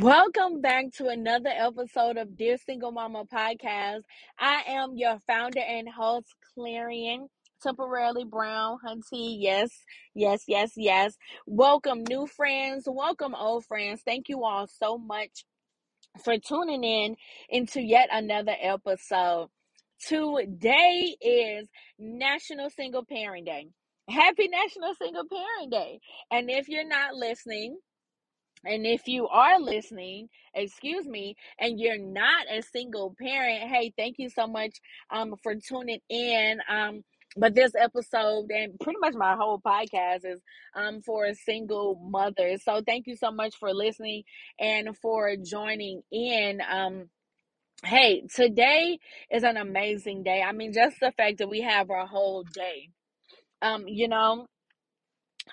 Welcome back to another episode of Dear Single Mama Podcast. I am your founder and host, Clarion, temporarily Brown Hunty. Yes, yes, yes, yes. Welcome, new friends. Welcome, old friends. Thank you all so much for tuning in into yet another episode. Today is National Single Parent Day. Happy National Single Parent Day. And if you're not listening, and if you are listening, excuse me, and you're not a single parent, hey, thank you so much um for tuning in. Um but this episode and pretty much my whole podcast is um for a single mother. So thank you so much for listening and for joining in. Um hey, today is an amazing day. I mean, just the fact that we have our whole day. Um, you know,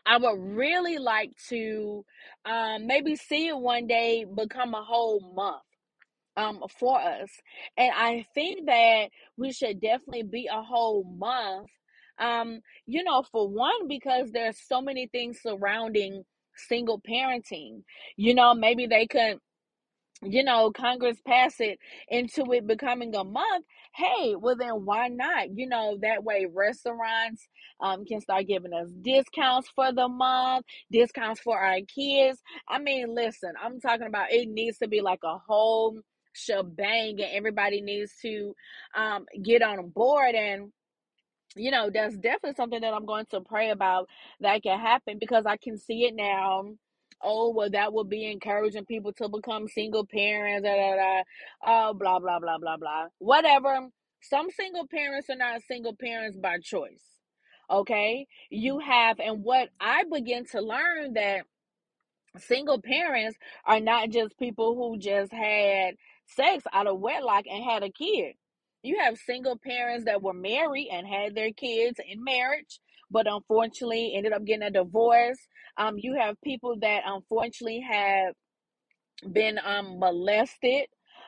I would really like to um, maybe see it one day become a whole month um, for us. And I think that we should definitely be a whole month. Um, you know, for one, because there's so many things surrounding single parenting. You know, maybe they could you know, Congress pass it into it becoming a month, hey, well then why not? You know, that way restaurants um can start giving us discounts for the month, discounts for our kids. I mean, listen, I'm talking about it needs to be like a whole shebang and everybody needs to um get on board and you know, that's definitely something that I'm going to pray about that can happen because I can see it now. Oh, well, that would be encouraging people to become single parents, da, da, da. oh, blah, blah, blah, blah, blah. Whatever. Some single parents are not single parents by choice. Okay. You have, and what I begin to learn that single parents are not just people who just had sex out of wedlock and had a kid. You have single parents that were married and had their kids in marriage, but unfortunately ended up getting a divorce. Um, you have people that unfortunately have been um molested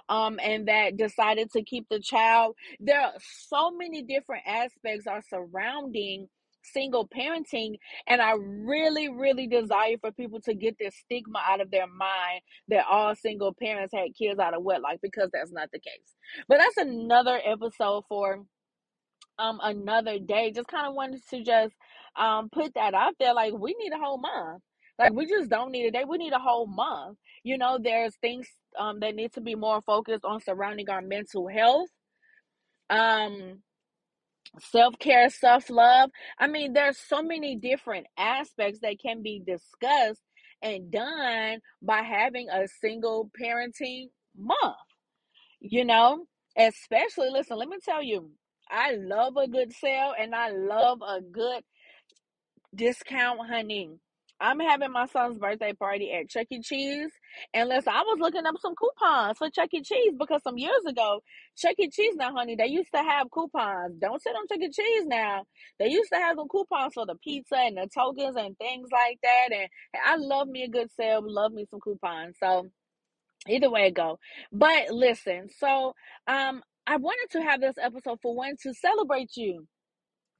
um and that decided to keep the child. There are so many different aspects are surrounding single parenting and i really really desire for people to get this stigma out of their mind that all single parents had kids out of wedlock because that's not the case but that's another episode for um another day just kind of wanted to just um put that out there like we need a whole month like we just don't need a day we need a whole month you know there's things um that need to be more focused on surrounding our mental health um self care, self love. I mean, there's so many different aspects that can be discussed and done by having a single parenting month. You know, especially, listen, let me tell you, I love a good sale and I love a good discount, honey. I'm having my son's birthday party at Chuck E. Cheese. And listen, I was looking up some coupons for Chuck E. Cheese because some years ago, Chuck E. Cheese now, honey, they used to have coupons. Don't sit on Chuck E. Cheese now. They used to have some coupons for the pizza and the tokens and things like that. And I love me a good sale, love me some coupons. So either way it go. But listen, so um I wanted to have this episode for one to celebrate you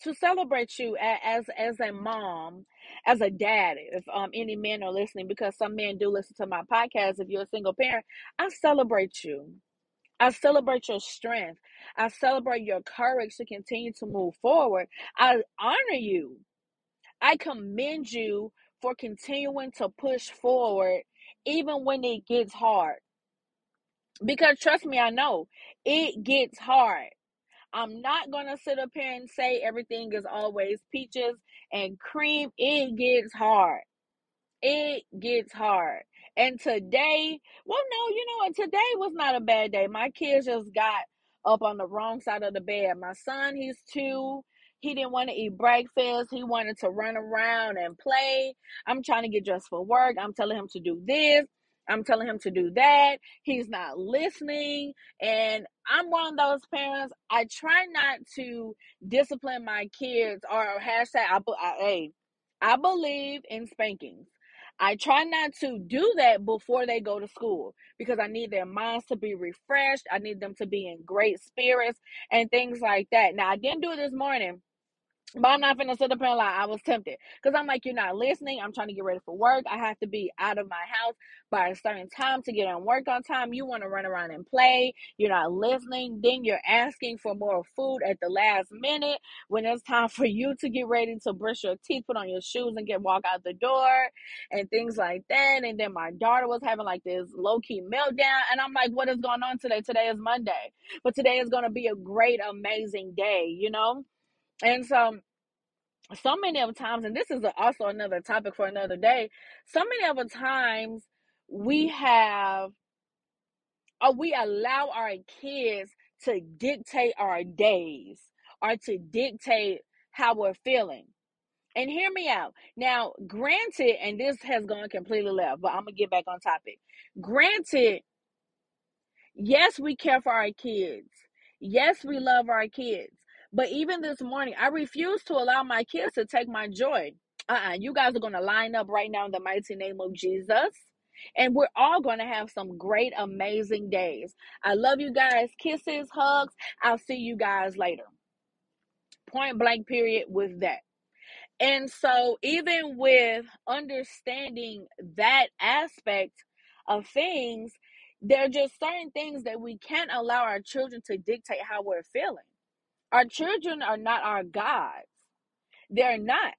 to celebrate you as as a mom, as a dad. If um any men are listening, because some men do listen to my podcast. If you're a single parent, I celebrate you. I celebrate your strength. I celebrate your courage to continue to move forward. I honor you. I commend you for continuing to push forward even when it gets hard. Because trust me, I know it gets hard. I'm not going to sit up here and say everything is always peaches and cream. It gets hard. It gets hard. And today, well, no, you know what? Today was not a bad day. My kids just got up on the wrong side of the bed. My son, he's two. He didn't want to eat breakfast. He wanted to run around and play. I'm trying to get dressed for work. I'm telling him to do this. I'm telling him to do that. He's not listening. And I'm one of those parents. I try not to discipline my kids or hashtag I, I, hey, I believe in spankings. I try not to do that before they go to school because I need their minds to be refreshed. I need them to be in great spirits and things like that. Now, I didn't do it this morning But I'm not finna sit up and lie. I was tempted because I'm like, you're not listening. I'm trying to get ready for work. I have to be out of my house by a certain time to get on work on time. You want to run around and play. You're not listening. Then you're asking for more food at the last minute when it's time for you to get ready to brush your teeth, put on your shoes, and get walk out the door and things like that. And then my daughter was having like this low key meltdown, and I'm like, what is going on today? Today is Monday, but today is gonna be a great, amazing day, you know. And so so many of times, and this is also another topic for another day. So many of the times we have, or we allow our kids to dictate our days or to dictate how we're feeling. And hear me out. Now, granted, and this has gone completely left, but I'm gonna get back on topic. Granted, Yes, we care for our kids. Yes, we love our kids. But even this morning, I refuse to allow my kids to take my joy. Uh-uh. You guys are going to line up right now in the mighty name of Jesus. And we're all going to have some great, amazing days. I love you guys. Kisses, hugs. I'll see you guys later. Point blank, period, with that. And so, even with understanding that aspect of things, there are just certain things that we can't allow our children to dictate how we're feeling. Our children are not our gods, they're not.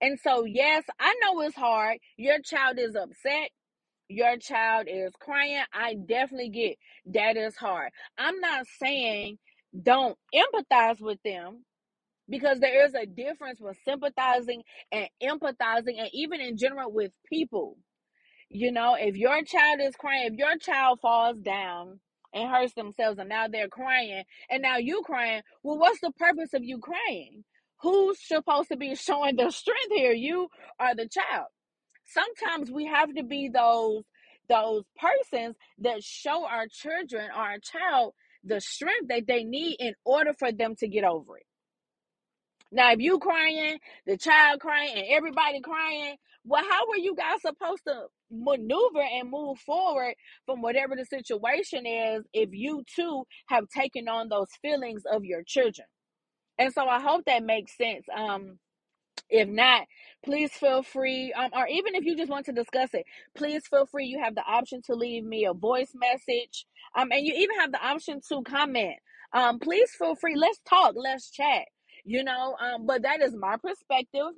And so, yes, I know it's hard. Your child is upset. Your child is crying. I definitely get that is hard. I'm not saying don't empathize with them because there is a difference with sympathizing and empathizing and even in general with people you know if your child is crying if your child falls down and hurts themselves and now they're crying and now you crying. Well what's the purpose of you crying? Who's supposed to be showing the strength here? You are the child. Sometimes we have to be those those persons that show our children or our child the strength that they need in order for them to get over it. Now, if you crying, the child crying, and everybody crying, well, how were you guys supposed to maneuver and move forward from whatever the situation is if you too have taken on those feelings of your children? And so I hope that makes sense. Um, if not, please feel free, um, or even if you just want to discuss it, please feel free. You have the option to leave me a voice message, um, and you even have the option to comment. Um, please feel free. Let's talk. Let's chat. You know, um, but that is my perspective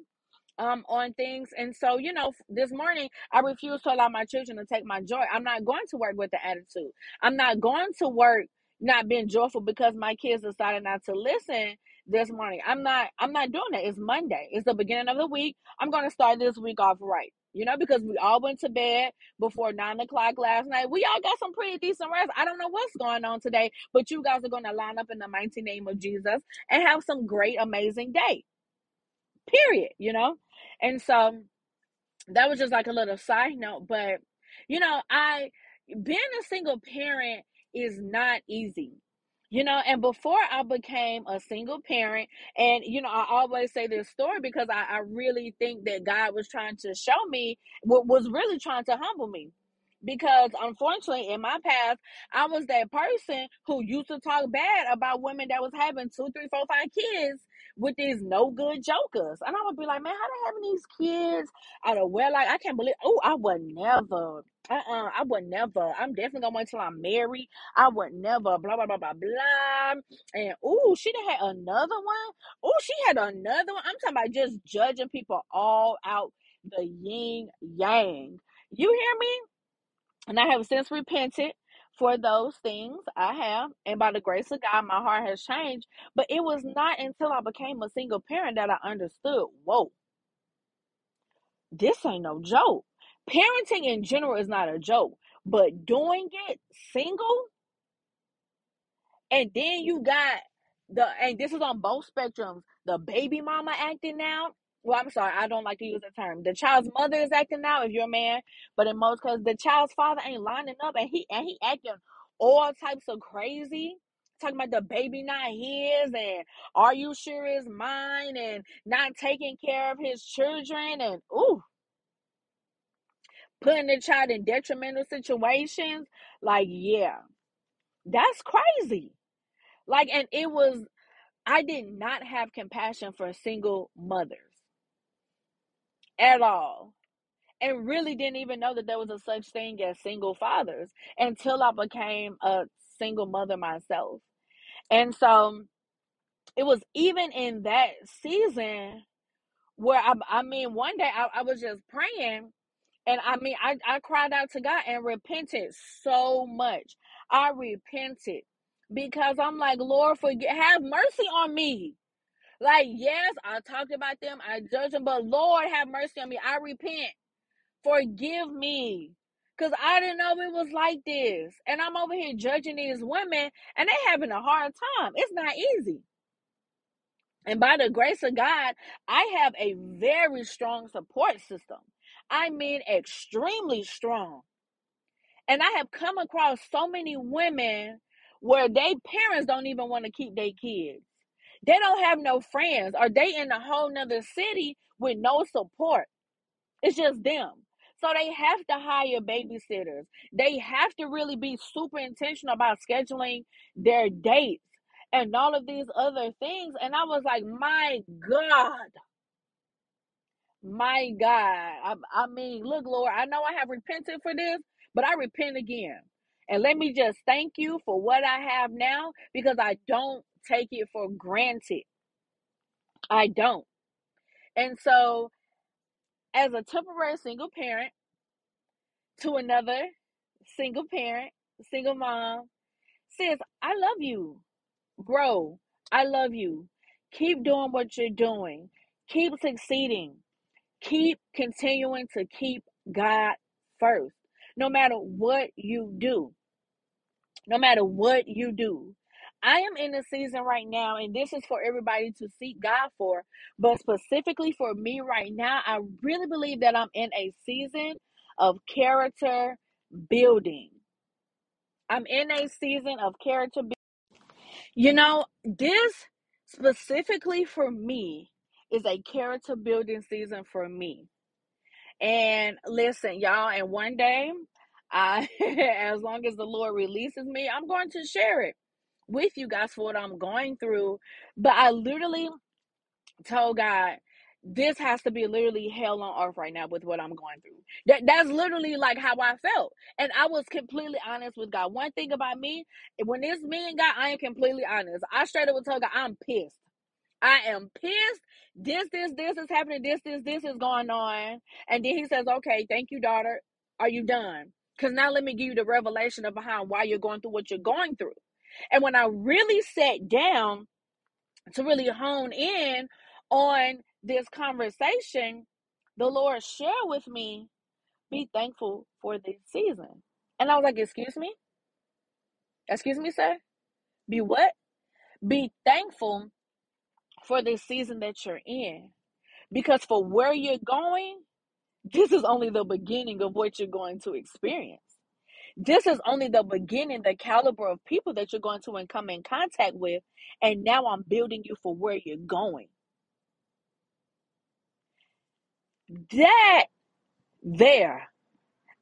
um on things. And so you know this morning i refuse to allow my children to take my joy. I'm not going to work with the attitude. I'm not going to work not being joyful because my kids decided not to listen this morning. I'm not i'm not doing that. It's monday. It's the beginning of the week. I'm going to start this week off right you know because we all went to bed before nine o'clock last night. We all got some pretty decent rest. I don't know what's going on today but you guys are going to line up in the mighty name of jesus and have some great amazing day period you know? And so um, that was just like a little side note but you know i being a single parent is not easy you know? And before i became a single parent and you know i always say this story because i, I really think that god was trying to show me what was really trying to humble me because unfortunately in my past i was that person who used to talk bad about women that was having two three four five kids with these no good jokers. And i would be like man how they having these kids out of well like i can't believe oh i would never uh-uh i would never i'm definitely gonna wait till i'm married i would never blah blah blah blah blah. And oh she done had another one? Oh she had another one? I'm talking about just judging people all out the yin yang you hear me? And I have since repented for those things I have. And by the grace of God, my heart has changed. But it was not until I became a single parent that I understood whoa, this ain't no joke. Parenting in general is not a joke, but doing it single and then you got the, and this is on both spectrums, the baby mama acting out. Well, I'm sorry, I don't like to use the term. The child's mother is acting out if you're a man, but in most cases, the child's father ain't lining up, and he and he acting all types of crazy. Talking about the baby not his, and are you sure it's mine, and not taking care of his children, and ooh, putting the child in detrimental situations. Like, yeah, that's crazy. Like, and it was I did not have compassion for a single mothers at all. And really didn't even know that there was a such thing as single fathers until I became a single mother myself. And so it was even in that season where I, I mean, one day I, I was just praying and I mean, I, I cried out to God and repented so much. I repented because I'm like, Lord, forget, have mercy on me. Like, yes, I talked about them, I judged them, but Lord, have mercy on me. I repent. Forgive me. Because I didn't know it was like this. And I'm over here judging these women, and they having a hard time. It's not easy. And by the grace of God, I have a very strong support system. I mean, extremely strong. And I have come across so many women where they parents don't even want to keep their kids. They don't have no friends, or they in a whole nother city with no support. It's just them. So they have to hire babysitters. They have to really be super intentional about scheduling their dates and all of these other things. And I was like, my God. My God. I, I mean, look, Lord, I know I have repented for this, but I repent again. And let me just thank you for what I have now because I don't take it for granted. I don't. And so, as a temporary single parent to another single parent, single mom, sis, I love you. Bro, I love you. Keep doing what you're doing. Keep succeeding. Keep continuing to keep God first. No matter what you do. No matter what you do. I am in a season right now, and this is for everybody to seek God for, but specifically for me right now, I really believe that I'm in a season of character building. I'm in a season of character building. You know, this specifically for me is a character building season for me. And listen, y'all, and one day, I as long as the Lord releases me, I'm going to share it with you guys for what I'm going through. But I literally told God, this has to be literally hell on earth right now with what I'm going through. That that's literally like how I felt. And I was completely honest with God. One thing about me, when it's me and God, I am completely honest. I straight up would tell God, I'm pissed. I am pissed. This, this, this is happening. This, this, this is going on. And then he says, Okay, thank you, daughter. Are you done? Because now let me give you the revelation of behind why you're going through what you're going through. And when I really sat down to really hone in on this conversation, the Lord shared with me, be thankful for this season. And I was like, Excuse me? Excuse me, sir? Be what? Be thankful for this season that you're in. Because for where you're going, this is only the beginning of what you're going to experience. This is only the beginning, the caliber of people that you're going to and come in contact with. And now I'm building you for where you're going. That there.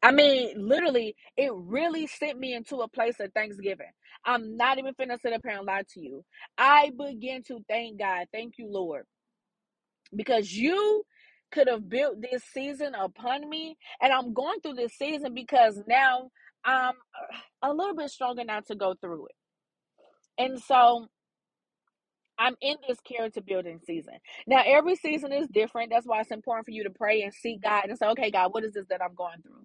I mean, literally, it really sent me into a place of thanksgiving. I'm not even finna sit up here and lie to you. I begin to thank God. Thank you, Lord. Because you could have built this season upon me. And I'm going through this season because now I'm a little bit stronger now to go through it. And so I'm in this character building season. Now, every season is different. That's why it's important for you to pray and seek God and say, okay, God, what is this that I'm going through?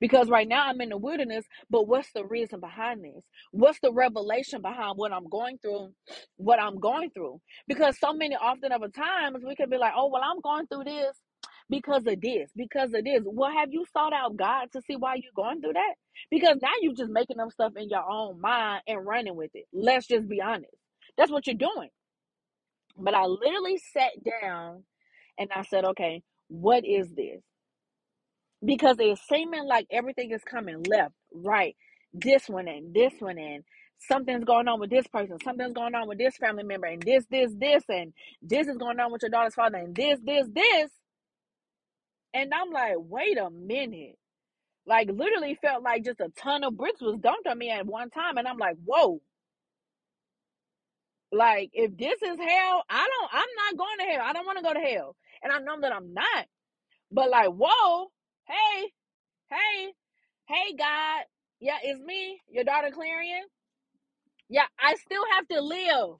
Because right now I'm in the wilderness, but what's the reason behind this? What's the revelation behind what I'm going through? What I'm going through? Because so many often of a times we can be like, oh, well, I'm going through this because of this, because of this. Well, have you sought out God to see why you're going through that? Because now you're just making up stuff in your own mind and running with it. Let's just be honest. That's what you're doing. But I literally sat down and I said, okay, what is this? Because it's seeming like everything is coming left, right, this one and this one and something's going on with this person, something's going on with this family member, and this, this, this, and this is going on with your daughter's father, and this, this, this. And I'm like, wait a minute. Like literally felt like just a ton of bricks was dumped on me at one time. And I'm like, whoa. Like, if this is hell, I don't, I'm not going to hell. I don't want to go to hell. And I know that I'm not. But like, whoa, hey, hey, hey, God. Yeah, it's me, your daughter Clarion. Yeah, I still have to live.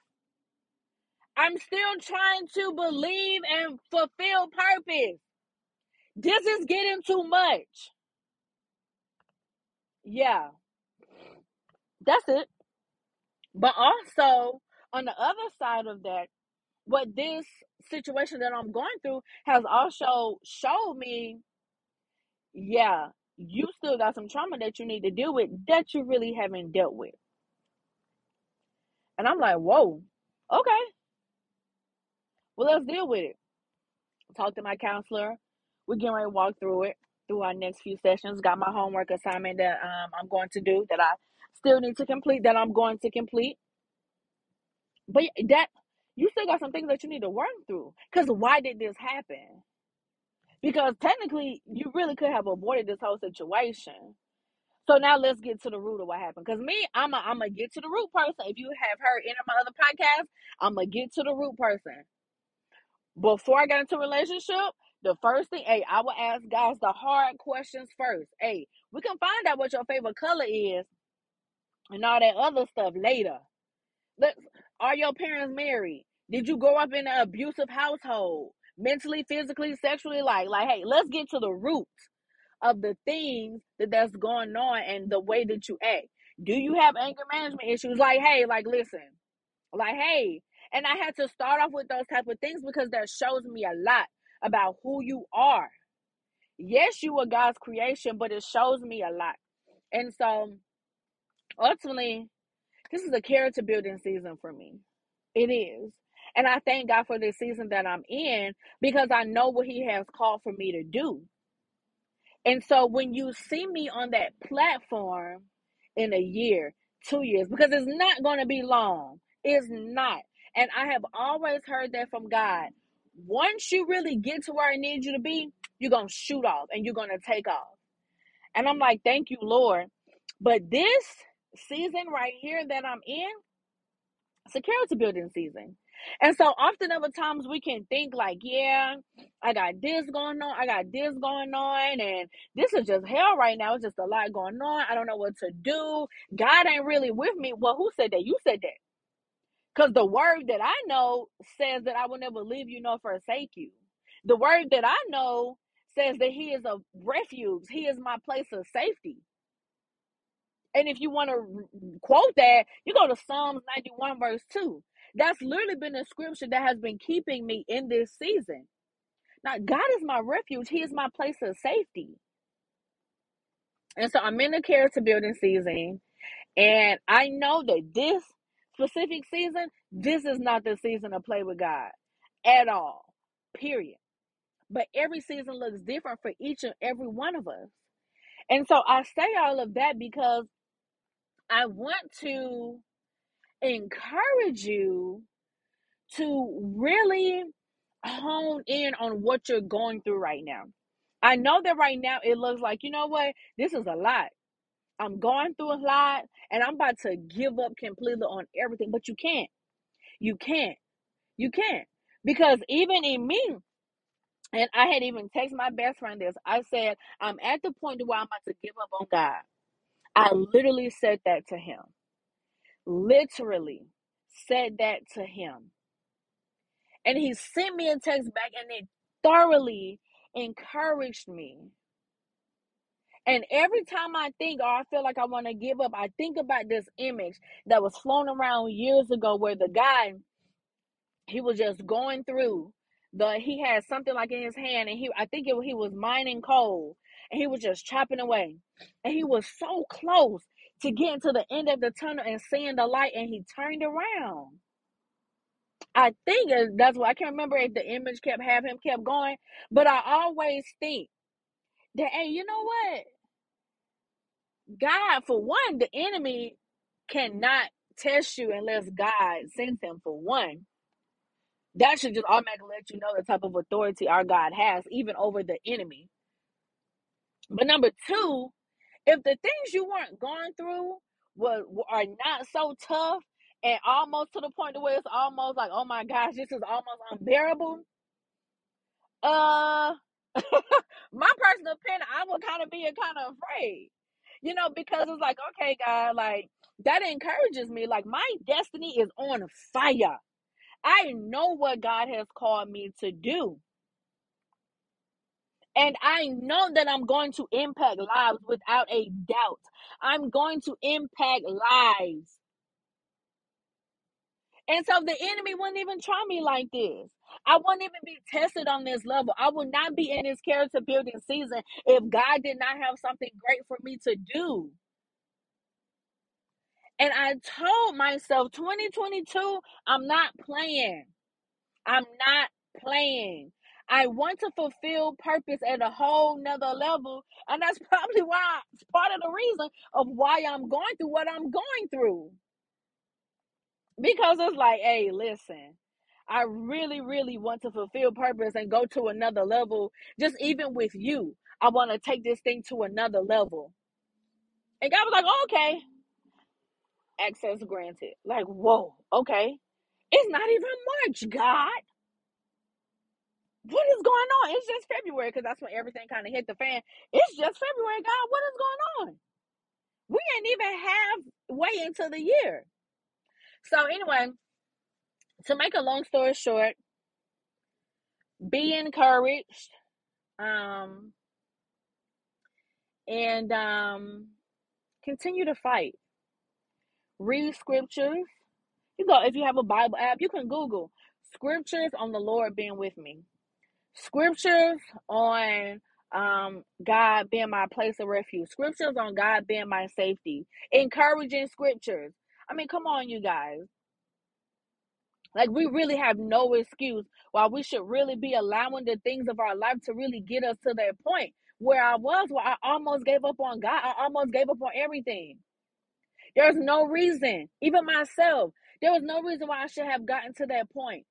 I'm still trying to believe and fulfill purpose. This is getting too much. Yeah, that's it. But also, on the other side of that, what this situation that I'm going through has also showed me, yeah, you still got some trauma that you need to deal with that you really haven't dealt with. And I'm like, whoa, okay, well, let's deal with it. Talk to my counselor. We're getting ready to walk through it through our next few sessions. Got my homework assignment that um, I'm going to do that I still need to complete that I'm going to complete. But that you still got some things that you need to work through. Because why did this happen? Because technically, you really could have avoided this whole situation. So now let's get to the root of what happened. Because me, I'm a, I'm gonna get to the root person. If you have heard any of my other podcasts, I'm gonna get to the root person. Before I got into a relationship, the first thing, hey, I will ask guys the hard questions first. Hey, we can find out what your favorite color is and all that other stuff later. Let's, are your parents married? Did you grow up in an abusive household? Mentally, physically, sexually, like, like, hey, let's get to the root of the things that that's going on and the way that you act. Do you have anger management issues? Like, hey, like, listen, like, hey, and I had to start off with those type of things because that shows me a lot about who you are. Yes, you are God's creation, but it shows me a lot. And so ultimately, this is a character building season for me. It is. And I thank God for this season that I'm in because I know what He has called for me to do. And so when you see me on that platform in a year, two years, because it's not going to be long, it's not. And I have always heard that from God. Once you really get to where I need you to be, you're going to shoot off and you're going to take off. And I'm like, thank you, Lord. But this season right here that I'm in, security building season. And so often other times we can think like, yeah, I got this going on, I got this going on, and this is just hell right now. It's just a lot going on. I don't know what to do. God ain't really with me. Well, who said that? You said that. Because the word that I know says that I will never leave you nor forsake you. The word that I know says that He is a refuge, He is my place of safety. And if you want to quote that, you go to Psalms 91, verse 2. That's literally been a scripture that has been keeping me in this season. Now, God is my refuge, He is my place of safety. And so I'm in the character building season. And I know that this specific season, this is not the season to play with God at all. Period. But every season looks different for each and every one of us. And so I say all of that because I want to encourage you to really hone in on what you're going through right now. I know that right now it looks like, you know what, this is a lot. I'm going through a lot and I'm about to give up completely on everything, but you can't. You can't. You can't. Because even in me, and I had even texted my best friend this, I said, I'm at the point where I'm about to give up on God. I literally said that to him. Literally said that to him. And he sent me a text back and it thoroughly encouraged me. And every time I think or I feel like I want to give up, I think about this image that was flown around years ago where the guy he was just going through the he had something like in his hand and he I think it, he was mining coal and he was just chopping away. And he was so close to getting to the end of the tunnel and seeing the light and he turned around. I think that's what I can't remember if the image kept have him kept going, but I always think that hey, you know what? God, for one, the enemy cannot test you unless God sends him for one. That should just automatically let you know the type of authority our God has, even over the enemy. But number two, if the things you weren't going through were are not so tough and almost to the point where it's almost like, oh my gosh, this is almost unbearable. Uh, my personal opinion, I would kind of be kind of afraid, you know, because it's like, okay, God, like that encourages me. Like my destiny is on fire. I know what God has called me to do. And I know that I'm going to impact lives without a doubt. I'm going to impact lives. And so the enemy wouldn't even try me like this. I wouldn't even be tested on this level. I would not be in this character building season if God did not have something great for me to do. And I told myself, 2022, I'm not playing. I'm not playing. I want to fulfill purpose at a whole nother level. And that's probably why it's part of the reason of why I'm going through what I'm going through. Because it's like, hey, listen, I really, really want to fulfill purpose and go to another level. Just even with you, I want to take this thing to another level. And God was like, oh, okay, access granted. Like, whoa, okay. It's not even March, God. What is going on? It's just February because that's when everything kind of hit the fan. It's just February, God. What is going on? We ain't even halfway into the year. So, anyway, to make a long story short, be encouraged. Um, and um, continue to fight. Read scriptures. You go if you have a Bible app, you can Google scriptures on the Lord being with me. Scriptures on um God being my place of refuge. Scriptures on God being my safety. Encouraging scriptures. I mean, come on, you guys. Like we really have no excuse why we should really be allowing the things of our life to really get us to that point where I was, where I almost gave up on God. I almost gave up on everything. There's no reason, even myself, there was no reason why I should have gotten to that point.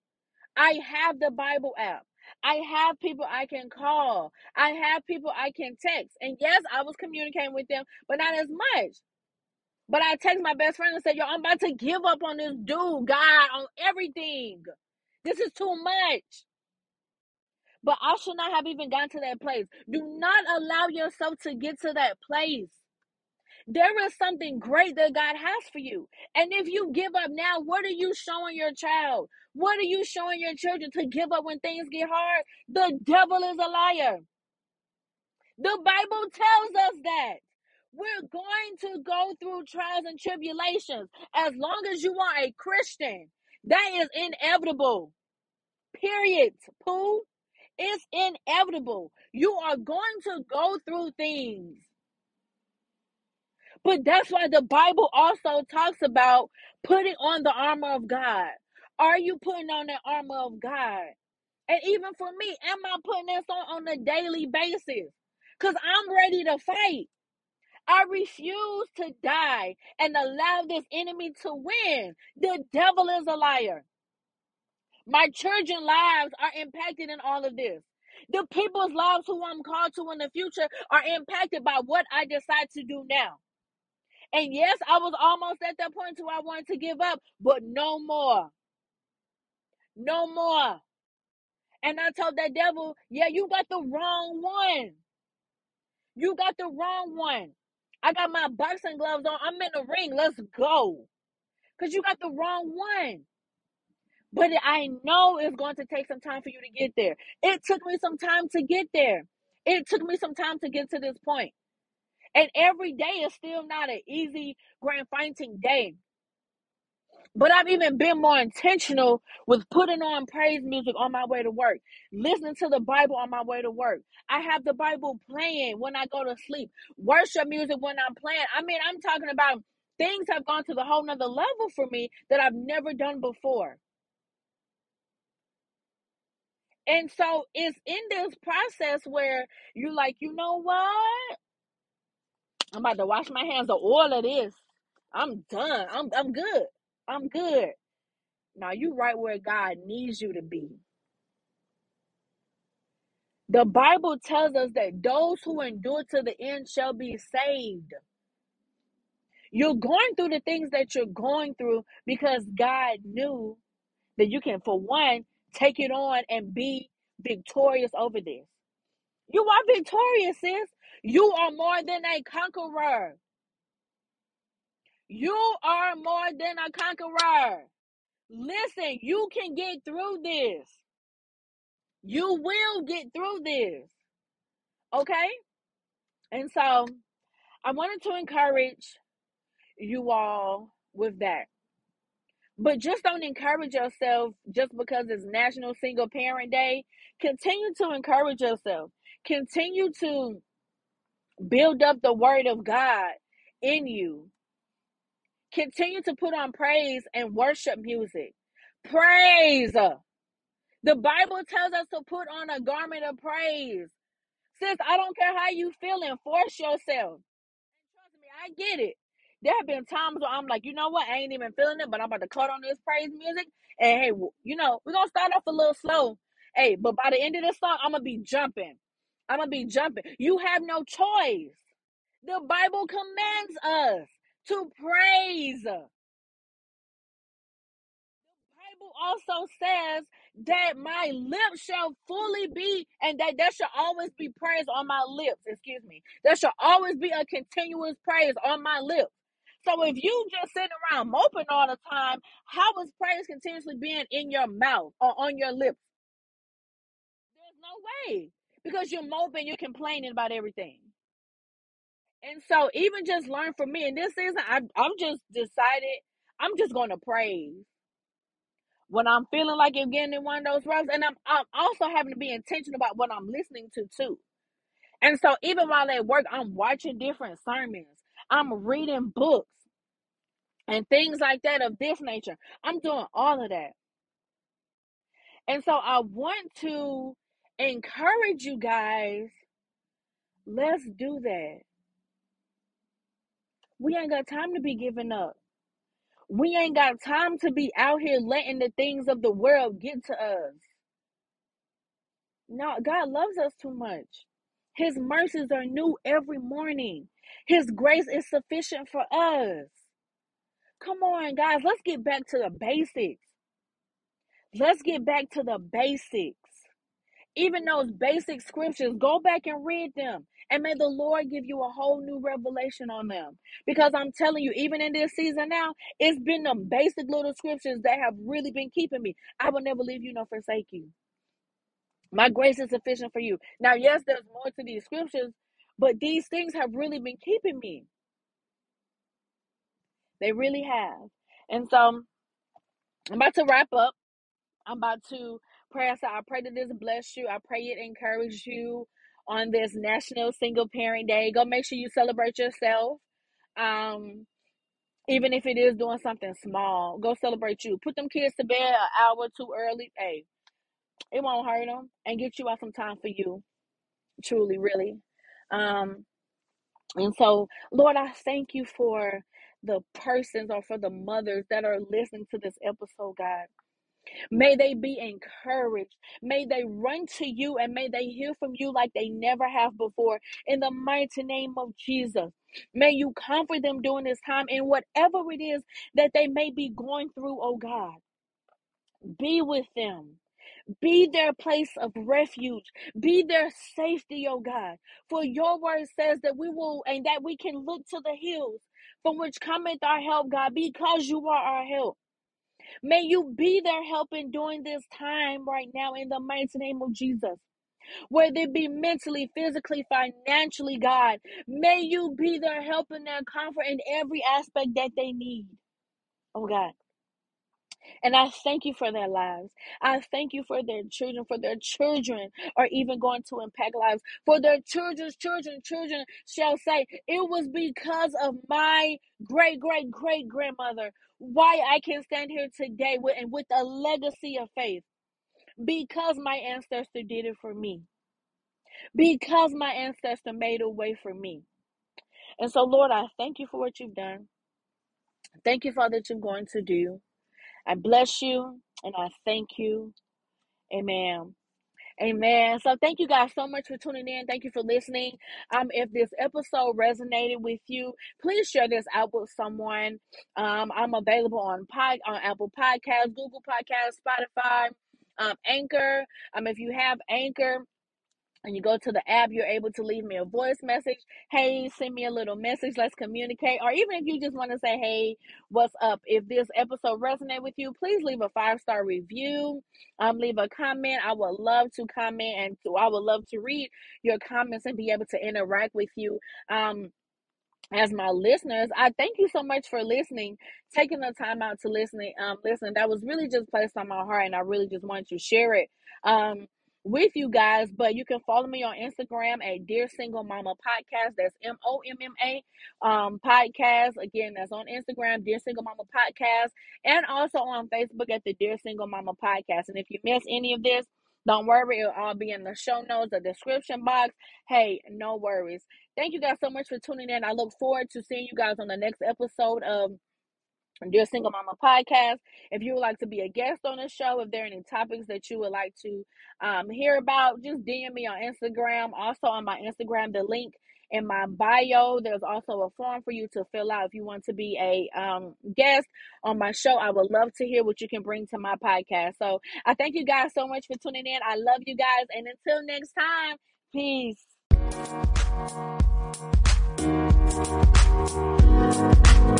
I have the Bible app. I have people I can call. I have people I can text. And yes, I was communicating with them, but not as much. But I text my best friend and said, Yo, I'm about to give up on this dude, God, on everything. This is too much. But I should not have even gotten to that place. Do not allow yourself to get to that place. There is something great that God has for you. And if you give up now, what are you showing your child? What are you showing your children to give up when things get hard? The devil is a liar. The Bible tells us that. We're going to go through trials and tribulations as long as you are a Christian. That is inevitable. Period. Pooh. It's inevitable. You are going to go through things. But that's why the Bible also talks about putting on the armor of God. Are you putting on the armor of God? And even for me, am I putting this on on a daily basis? Because I'm ready to fight. I refuse to die and allow this enemy to win. The devil is a liar. My children's lives are impacted in all of this. The people's lives who I'm called to in the future are impacted by what I decide to do now. And yes, I was almost at that point where I wanted to give up, but no more. No more. And I told that devil, yeah, you got the wrong one. You got the wrong one. I got my boxing gloves on. I'm in the ring. Let's go. Because you got the wrong one. But I know it's going to take some time for you to get there. It took me some time to get there. It took me some time to get to this point. And every day is still not an easy grand fighting day. But I've even been more intentional with putting on praise music on my way to work, listening to the Bible on my way to work. I have the Bible playing when I go to sleep, worship music when I'm playing. I mean, I'm talking about things have gone to the whole nother level for me that I've never done before. And so it's in this process where you're like, you know what? I'm about to wash my hands of all of this. I'm done. I'm I'm good. I'm good. Now you right where God needs you to be. The Bible tells us that those who endure to the end shall be saved. You're going through the things that you're going through because God knew that you can, for one, take it on and be victorious over this. You are victorious, sis. You are more than a conqueror. You are more than a conqueror. Listen, you can get through this. You will get through this. Okay? And so I wanted to encourage you all with that. But just don't encourage yourself just because it's National Single Parent Day. Continue to encourage yourself. Continue to build up the word of God in you. Continue to put on praise and worship music. Praise. The Bible tells us to put on a garment of praise. Sis, I don't care how you feeling. Force yourself. Trust me, I get it. There have been times where I'm like, you know what? I ain't even feeling it, but I'm about to cut on this praise music. And hey, you know, we're to start off a little slow. Hey, but by the end of the song, I'm to be jumping. I'm to be jumping. You have no choice. The Bible commands us to praise. The Bible also says that my lips shall fully be, and that there shall always be praise on my lips. Excuse me. There shall always be a continuous praise on my lips. So if you just sitting around moping all the time, how is praise continuously being in your mouth or on your lips? There's no way. Because you're moping, you're complaining about everything. And so even just learn from me. In this season, I, I'm just decided I'm just going to praise when I'm feeling like I'm getting in one of those ruts, and I'm, I'm also having to be intentional about what I'm listening to too. And so even while at work, I'm watching different sermons, I'm reading books and things like that of this nature. I'm doing all of that. And so I want to encourage you guys, let's do that. We ain't got time to be giving up. We ain't got time to be out here letting the things of the world get to us. No, God loves us too much. His mercies are new every morning. His grace is sufficient for us. Come on, guys, let's get back to the basics. Let's get back to the basics. Even those basic scriptures, go back and read them. And may the Lord give you a whole new revelation on them. Because I'm telling you, even in this season now, it's been the basic little scriptures that have really been keeping me. I will never leave you nor forsake you. My grace is sufficient for you. Now, yes, there's more to these scriptures, but these things have really been keeping me. They really have. And so I'm about to wrap up. I'm about to pray. So I pray that this bless you. I pray it encourage you on this National Single Parent Day. Go make sure you celebrate yourself. Um, even if it is doing something small, go celebrate you. Put them kids to bed an hour too early. Hey, it won't hurt them and get you out some time for you. Truly, really. Um, and so, Lord, I thank you for the persons or for the mothers that are listening to this episode, God. May they be encouraged. May they run to you and may they hear from you like they never have before. In the mighty name of Jesus. May you comfort them during this time in whatever it is that they may be going through, oh God. Be with them. Be their place of refuge. Be their safety, oh God. For your word says that we will and that we can look to the hills from which cometh our help, God, because you are our help. May you be their helping during this time right now in the mighty name of Jesus. Whether it be mentally, physically, financially, God, may you be their help and their comfort in every aspect that they need. Oh God. And I thank you for their lives. I thank you for their children, for their children are even going to impact lives. For their children's children, children shall say, It was because of my great, great, great grandmother why I can stand here today with, and with a legacy of faith. Because my ancestor did it for me. Because my ancestor made a way for me. And so, Lord, I thank you for what you've done. Thank you all that you're going to do. I bless you and I thank you. Amen. Amen. So thank you guys so much for tuning in. Thank you for listening. Um, if this episode resonated with you, please share this out with someone. Um, I'm available on pod on Apple Podcasts, Google Podcasts, Spotify, um, Anchor. Um, if you have Anchor, and you go to the app, you're able to leave me a voice message. Hey, send me a little message. Let's communicate. Or even if you just want to say, hey, what's up? If this episode resonate with you, please leave a five star review. Um, leave a comment. I would love to comment and to, I would love to read your comments and be able to interact with you. Um, as my listeners, I thank you so much for listening, taking the time out to listen. Um, listen, that was really just placed on my heart, and I really just wanted to share it um with you guys. But you can follow me on Instagram at Dear Single Momma Podcast. That's M O M M A um podcast. Again, that's on Instagram, Dear Single Momma Podcast, and also on Facebook at the Dear Single Momma Podcast. And if you miss any of this, don't worry, it'll all be in the show notes, the description box. Hey, no worries. Thank you guys so much for tuning in. I look forward to seeing you guys on the next episode of Dear Single Momma podcast. If you would like to be a guest on the show, if there are any topics that you would like to um, hear about, just DM me on Instagram. Also on my Instagram, the link in my bio, there's also a form for you to fill out if you want to be a um, guest on my show. I would love to hear what you can bring to my podcast. So I thank you guys so much for tuning in. I love you guys. And until next time, peace.